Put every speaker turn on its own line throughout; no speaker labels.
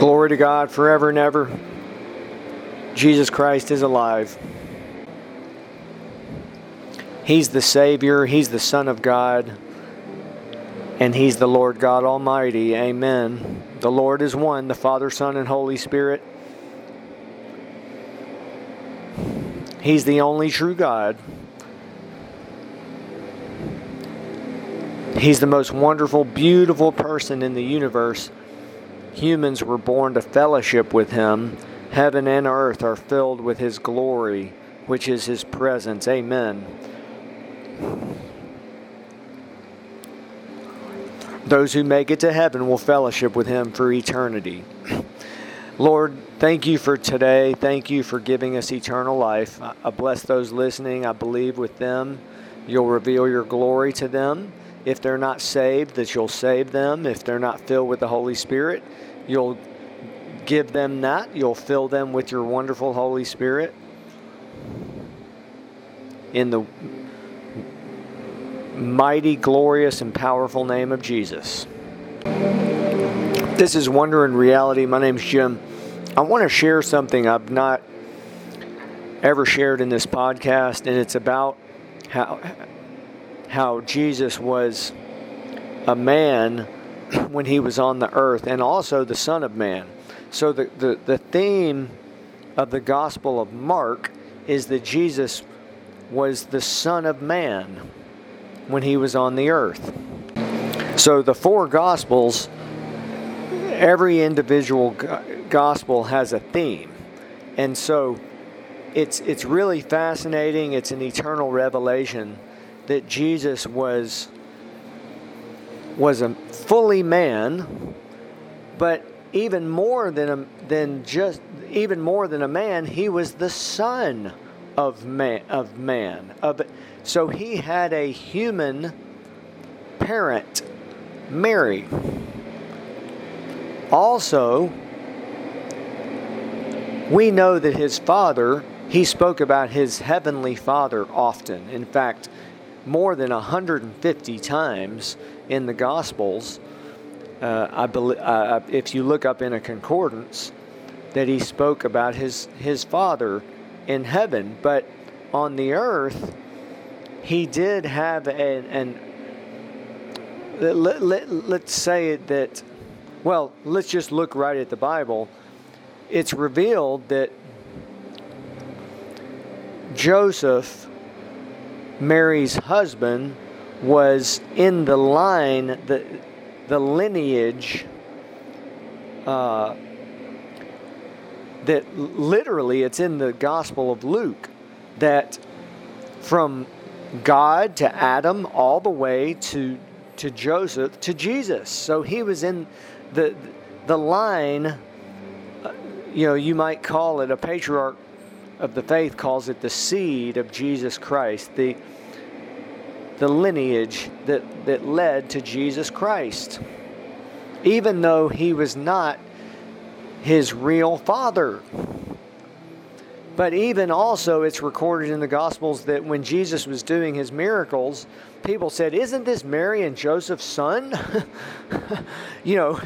God forever and ever. Jesus Christ is alive. He's the Savior, He's the Son of God, and He's the Lord God Almighty. Amen. The Lord is one, the Father, Son, and Holy Spirit. He's the only true God. He's the most wonderful, beautiful person in the universe. Humans were born to fellowship with Him. Heaven and earth are filled with His glory, which is His presence. Amen. Those who make it to heaven will fellowship with Him for eternity. Lord, thank you for today. Thank you for giving us eternal life. I bless those listening. I believe with them you'll reveal your glory to them. If they're not saved, that you'll save them. If they're not filled with the Holy Spirit, you'll give them that. You'll fill them with your wonderful Holy Spirit. In the mighty, glorious, and powerful name of Jesus. This is Wonder and Reality. My name's Jim. I want to share something I've not ever shared in this podcast, and it's about how how Jesus was a man when he was on the earth and also the Son of Man. So the, the, the theme of the Gospel of Mark is that Jesus was the Son of Man when he was on the earth. So the four Gospels, every individual gospel has a theme. And so it's, it's really fascinating. It's an eternal revelation that Jesus was was a fully man, but even more than a, than just even more than a man, he was the son of man of man of so he had a human parent, Mary. Also, we know that his father, he spoke about his heavenly father often. In fact, more than 150 times in the Gospels. Uh, I believe, uh, uh, if you look up in a concordance, that he spoke about his his father in heaven, but on the earth, he did have an, an let, let, let's say that, well, let's just look right at the Bible. It's revealed that Joseph Mary's husband was in the line, the, the lineage uh, that literally it's in the Gospel of Luke that from God to Adam all the way to to Joseph to Jesus. So he was in the the line. Uh, you know, you might call it a patriarch of the faith calls it the seed of Jesus Christ, the the lineage that, that led to Jesus Christ, even though he was not his real father. But even also, it's recorded in the Gospels that when Jesus was doing his miracles, people said, Isn't this Mary and Joseph's son? you know,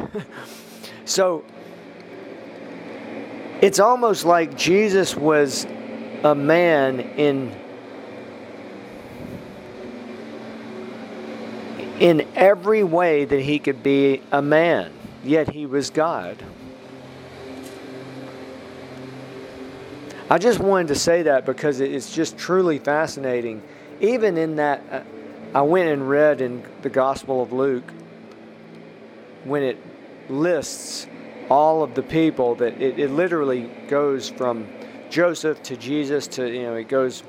so it's almost like Jesus was a man in in every way that he could be a man, yet he was God. I just wanted to say that because it's just truly fascinating. Even in that, uh, I went and read in the Gospel of Luke when it lists all of the people that it, it literally goes from Joseph to Jesus to, you know, it goes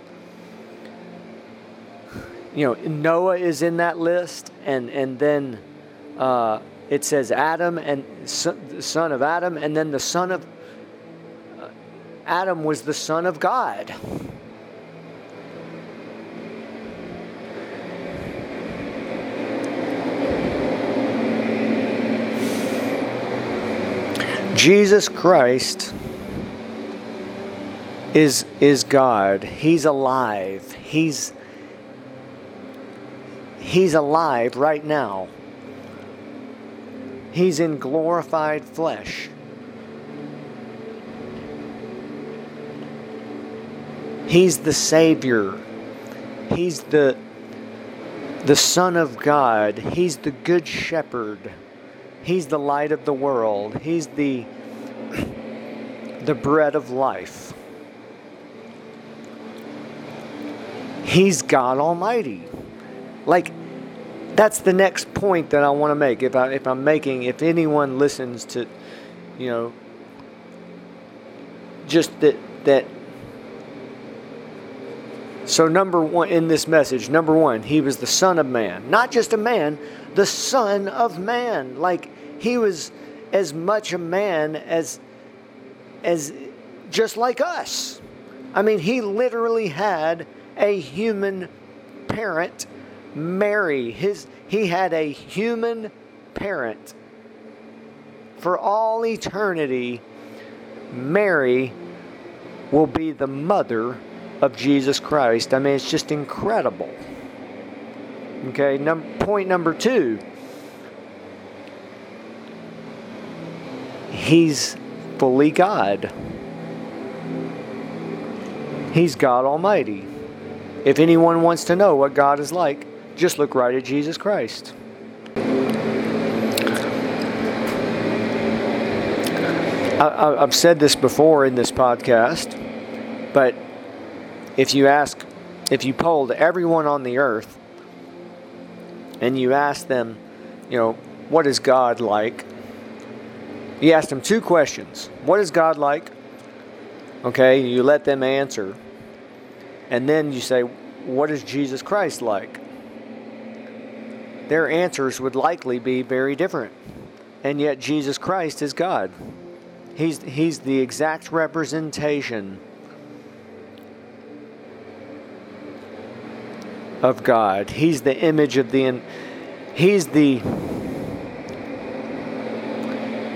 you know, Noah is in that list, and and then uh, it says Adam and son, son of Adam, and then the son of uh, Adam was the son of God. Jesus Christ is is God. He's alive. He's He's alive right now. He's in glorified flesh. He's the Savior. He's the, the Son of God. He's the Good Shepherd. He's the light of the world. He's the, the bread of life. He's God Almighty. Like, that's the next point that I want to make. If I if I'm making if anyone listens to you know just that that so number one in this message number one he was the son of man. Not just a man the son of man. Like he was as much a man as as just like us. I mean he literally had a human parent mary his he had a human parent for all eternity Mary will be the mother of Jesus Christ. I mean, it's just incredible. Okay, num- point number two. He's fully God. He's God Almighty. If anyone wants to know what God is like, just look right at Jesus Christ. I, have said this before in this podcast, but if you ask, if you polled everyone on the earth and you ask them, you know, what is God like? You ask them two questions. What is God like? Okay, you let them answer. And then you say, what is Jesus Christ like? Their answers would likely be very different. And yet, Jesus Christ is God. He's, he's the exact representation of God. He's the image of the. He's the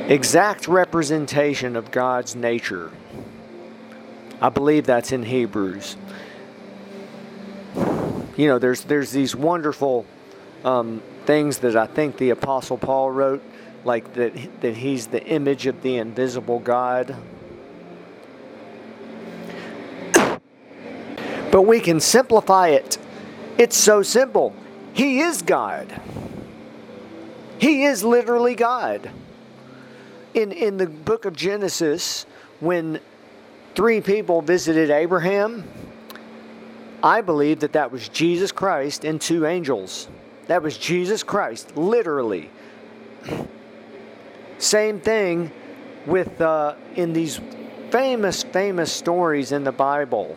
exact representation of God's nature. I believe that's in Hebrews. You know, there's there's these wonderful um, things that I think the Apostle Paul wrote like that that he's the image of the invisible God. But we can simplify it. It's so simple. He is God. He is literally God. In in the book of Genesis when three people visited Abraham, I believe that that was Jesus Christ and two angels. That was Jesus Christ, literally. Same thing with uh, in these famous, famous stories in the Bible.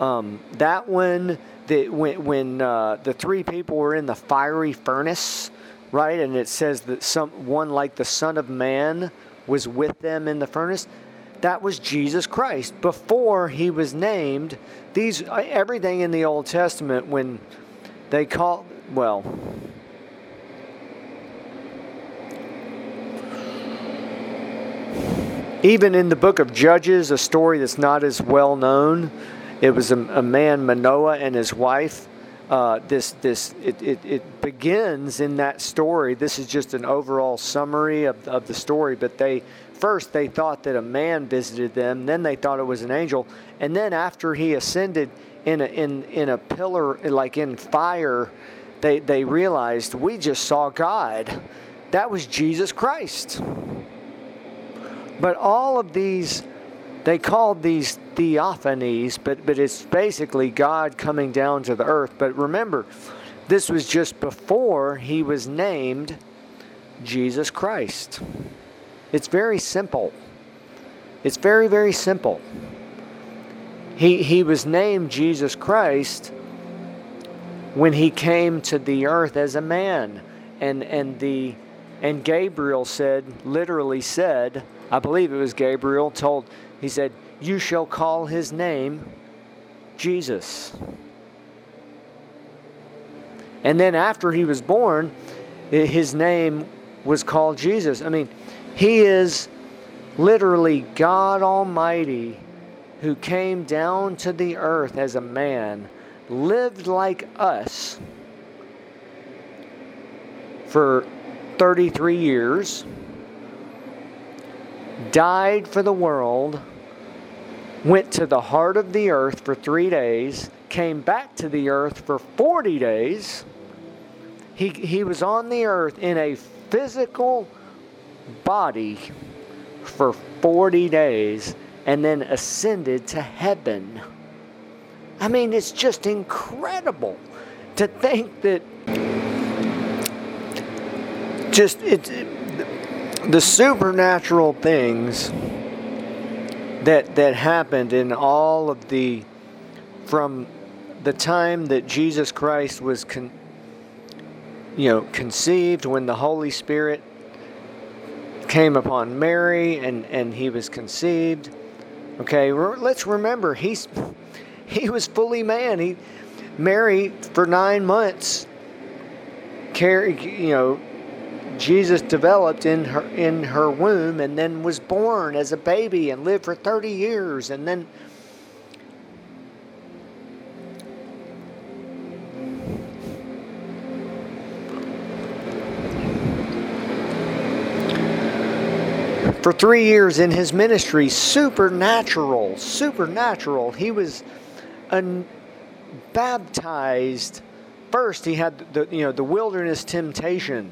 Um, that one, that when, when uh, the three people were in the fiery furnace, right, and it says that some one like the Son of Man was with them in the furnace. That was Jesus Christ before he was named. These everything in the Old Testament when they call well even in the book of Judges, a story that's not as well known, it was a, a man, Manoah, and his wife. Uh, this this it, it, it, begins in that story. This is just an overall summary of, of the story. But they first they thought that a man visited them, then they thought it was an angel, and then after he ascended in a in in a pillar like in fire, they they realized we just saw God. That was Jesus Christ. But all of these, they called these theophanies, but, but it's basically God coming down to the earth. But remember, this was just before he was named Jesus Christ. It's very simple. It's very, very simple. He, he was named Jesus Christ when he came to the earth as a man. And, and, the, and Gabriel said, literally said, I believe it was Gabriel, told, he said, You shall call his name Jesus. And then after he was born, his name was called Jesus. I mean, he is literally God Almighty who came down to the earth as a man, lived like us for 33 years died for the world, went to the heart of the earth for three days, came back to the earth for 40 days. He, he was on the earth in a physical body for 40 days and then ascended to heaven. I mean, it's just incredible to think that just it's it, the supernatural things that that happened in all of the from the time that Jesus Christ was con, you know conceived when the Holy Spirit came upon Mary and and he was conceived. Okay let's remember he's he was fully man. He Mary for 9 months. Carried you know Jesus developed in her in her womb and then was born as a baby and lived for 30 years and then for 3 years in his ministry supernatural supernatural. He was un- baptized first he had the you know the wilderness temptation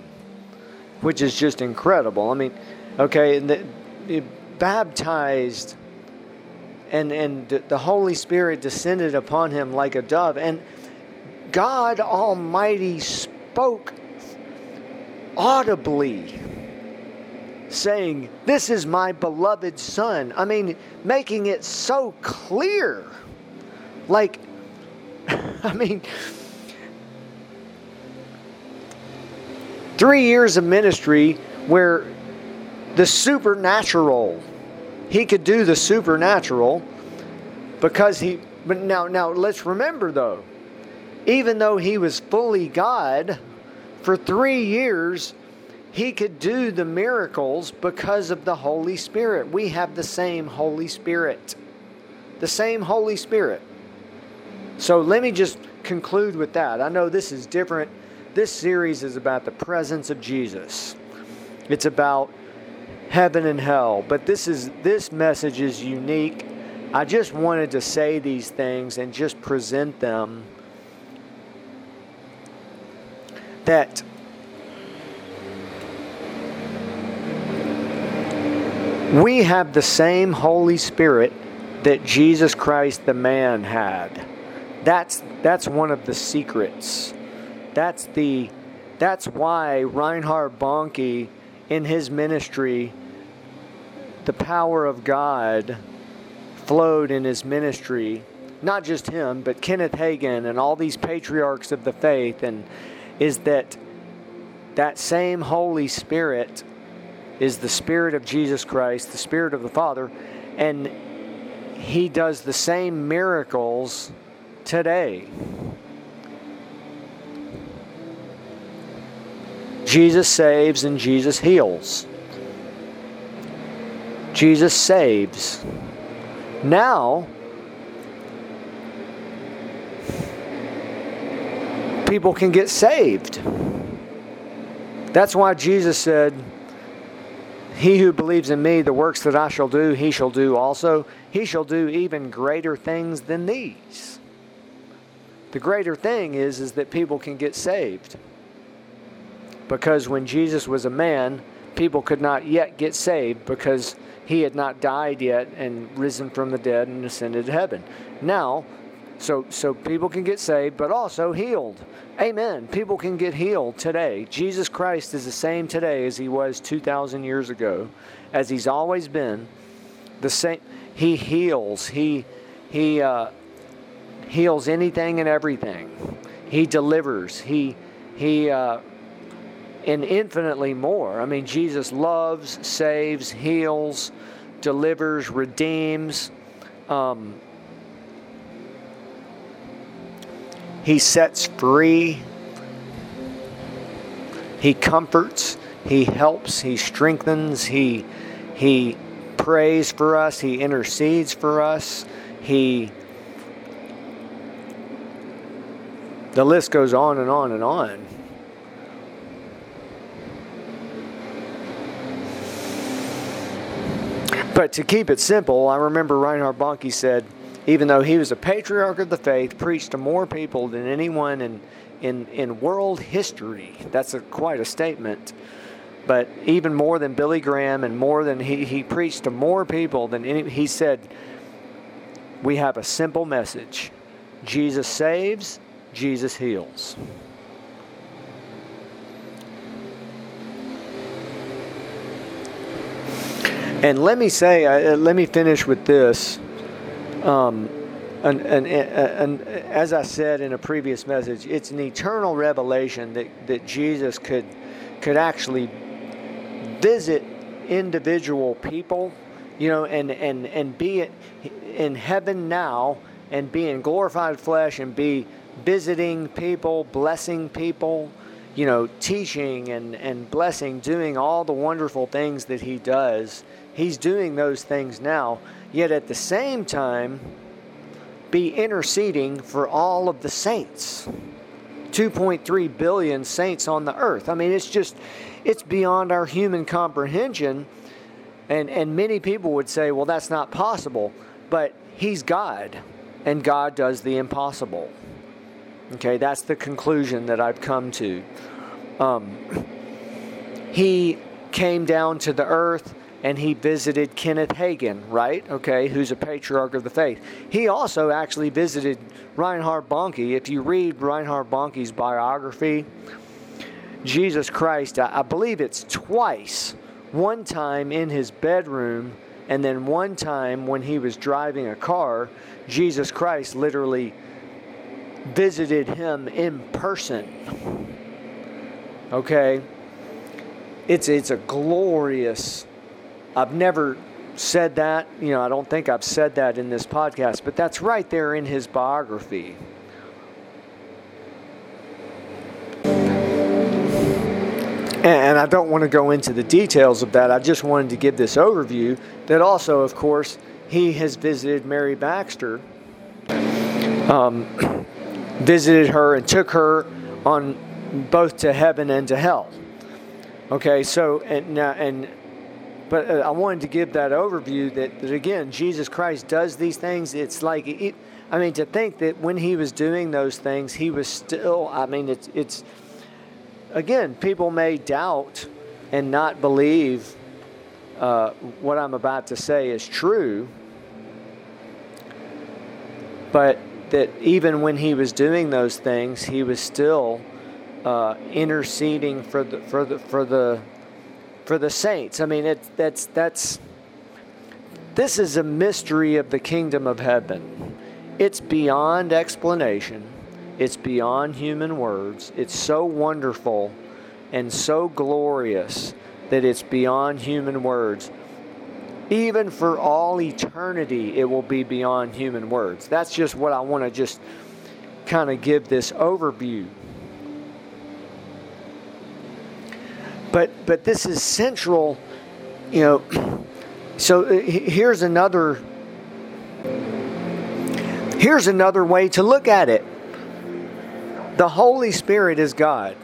which is just incredible. I mean, okay, the, the baptized and and the Holy Spirit descended upon him like a dove and God Almighty spoke audibly saying, This is my beloved Son. I mean, making it so clear. Like, I mean, Three years of ministry where the supernatural, he could do the supernatural because he, but now, now let's remember though, even though he was fully God, for three years, he could do the miracles because of the Holy Spirit. We have the same Holy Spirit. The same Holy Spirit. So let me just conclude with that. I know this is different this series is about the presence of Jesus. It's about heaven and hell, but this is this message is unique. I just wanted to say these things and just present them that we have the same Holy Spirit that Jesus Christ the man had. That's that's one of the secrets. That's the that's why Reinhard Bonnke in his ministry the power of God flowed in his ministry not just him but Kenneth Hagin and all these patriarchs of the faith and is that that same Holy Spirit is the Spirit of Jesus Christ, the Spirit of the Father, and He does the same miracles today. Jesus saves and Jesus heals. Jesus saves. Now, people can get saved. That's why Jesus said, He who believes in me, the works that I shall do, he shall do also. He shall do even greater things than these. The greater thing is, is that people can get saved because when Jesus was a man, people could not yet get saved because he had not died yet and risen from the dead and ascended to heaven. Now, so so people can get saved, but also healed. Amen. People can get healed today. Jesus Christ is the same today as he was 2000 years ago, as he's always been. The same he heals. He he uh, heals anything and everything. He delivers. He he uh, and infinitely more. I mean, Jesus loves, saves, heals, delivers, redeems. Um, he sets free. He comforts. He helps. He strengthens. He he prays for us. He intercedes for us. He the list goes on and on and on. but to keep it simple, I remember Reinhard Bonnke said, even though he was a patriarch of the faith, preached to more people than anyone in in, in world history. That's a, quite a statement. But even more than Billy Graham and more than he, he preached to more people than any, he said, we have a simple message Jesus saves, Jesus heals. And let me say, uh, let me finish with this. Um, and, and, and, as I said in a previous message, it's an eternal revelation that, that Jesus could, could actually visit individual people, you know, and, and, and be in heaven now and be in glorified flesh and be visiting people, blessing people, you know, teaching and, and blessing, doing all the wonderful things that he does. He's doing those things now. Yet at the same time, be interceding for all of the saints. 2.3 billion saints on the earth. I mean, it's just, it's beyond our human comprehension. And, and many people would say, well, that's not possible. But He's God, and God does the impossible. Okay, that's the conclusion that I've come to. Um, he came down to the earth and he visited Kenneth Hagin, right? Okay, who's a patriarch of the faith. He also actually visited Reinhard Bonnke. If you read Reinhard Bonnke's biography, Jesus Christ, I believe it's twice. One time in his bedroom, and then one time when he was driving a car, Jesus Christ literally visited him in person. Okay? It's, it's a glorious I've never said that. You know, I don't think I've said that in this podcast, but that's right there in his biography. And I don't want to go into the details of that. I just wanted to give this overview that also, of course, he has visited Mary Baxter, um, visited her, and took her on both to heaven and to hell. Okay, so and and but uh, I wanted to give that overview that, that again, Jesus Christ does these things. It's like, it, I mean, to think that when he was doing those things, he was still, I mean, it's, it's again, people may doubt and not believe uh, what I'm about to say is true. But that even when he was doing those things, he was still uh, interceding for the for the for the for the saints. I mean, it, that's that's this is a mystery of the kingdom of heaven. It's beyond explanation. It's beyond human words. It's so wonderful and so glorious that it's beyond human words. Even for all eternity, it will be beyond human words. That's just what I want to just kind of give this overview. But but this is central you know so uh, here's another here's another way to look at it. The holy spirit is god.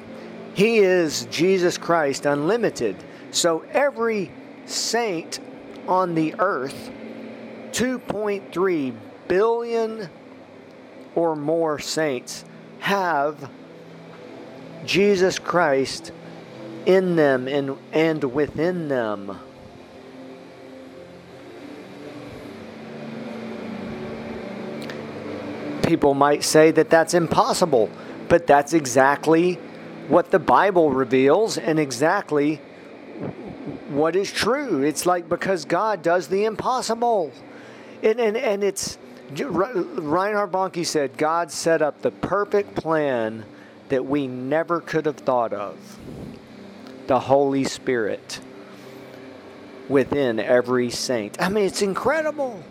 He is jesus christ unlimited. So every saint on the earth 2.3 billion or more saints have jesus christ in them and, and within them. People might say that that's impossible, but that's exactly what the Bible reveals and exactly what is true. It's like because God does the impossible. And, and, and it's, Reinhard Bonnke said, God set up the perfect plan that we never could have thought of the Holy Spirit within every saint. I mean, it's incredible.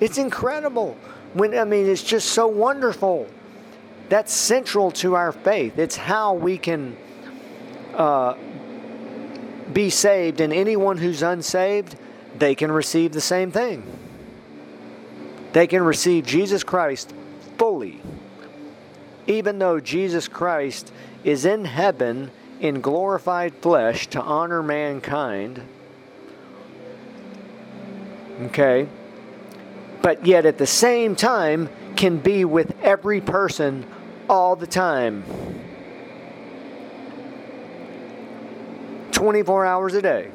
It's incredible. When I mean, it's just so wonderful. That's central to our faith. It's how we can uh, be saved, and anyone who's unsaved, they can receive the same thing. They can receive Jesus Christ fully. Even though Jesus Christ is in heaven in glorified flesh to honor mankind, Okay? But yet at the same time can be with every person all the time. 24 hours a day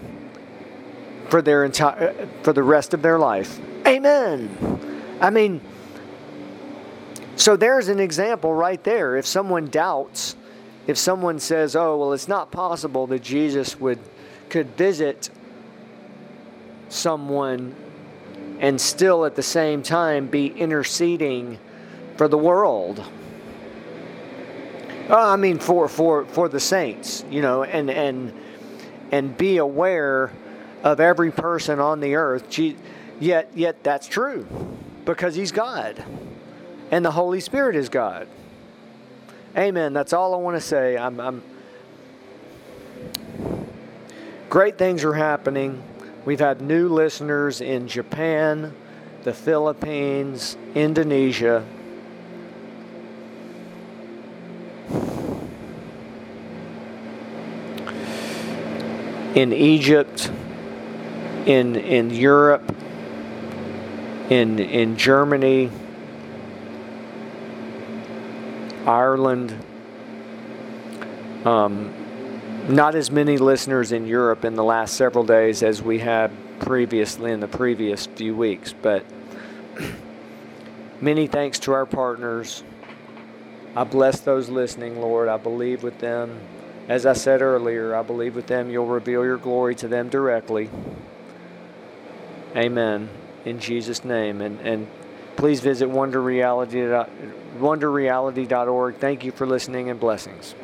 for their entire for the rest of their life. Amen. I mean so there's an example right there. If someone doubts, if someone says, "Oh, well it's not possible that Jesus would could visit someone and still at the same time be interceding for the world." Uh, I mean for for for the saints, you know, and and and be aware of every person on the earth. Yet, yet that's true because He's God and the Holy Spirit is God. Amen. That's all I want to say. I'm, I'm great things are happening. We've had new listeners in Japan, the Philippines, Indonesia. In Egypt, in in Europe, in in Germany, Ireland. Um, not as many listeners in Europe in the last several days as we had previously in the previous few weeks, but many thanks to our partners. I bless those listening, Lord. I believe with them as I said earlier, I believe with them you'll reveal your glory to them directly. Amen. In Jesus' name. And, and please visit wonderreality, wonderreality.org. Thank you for listening and blessings.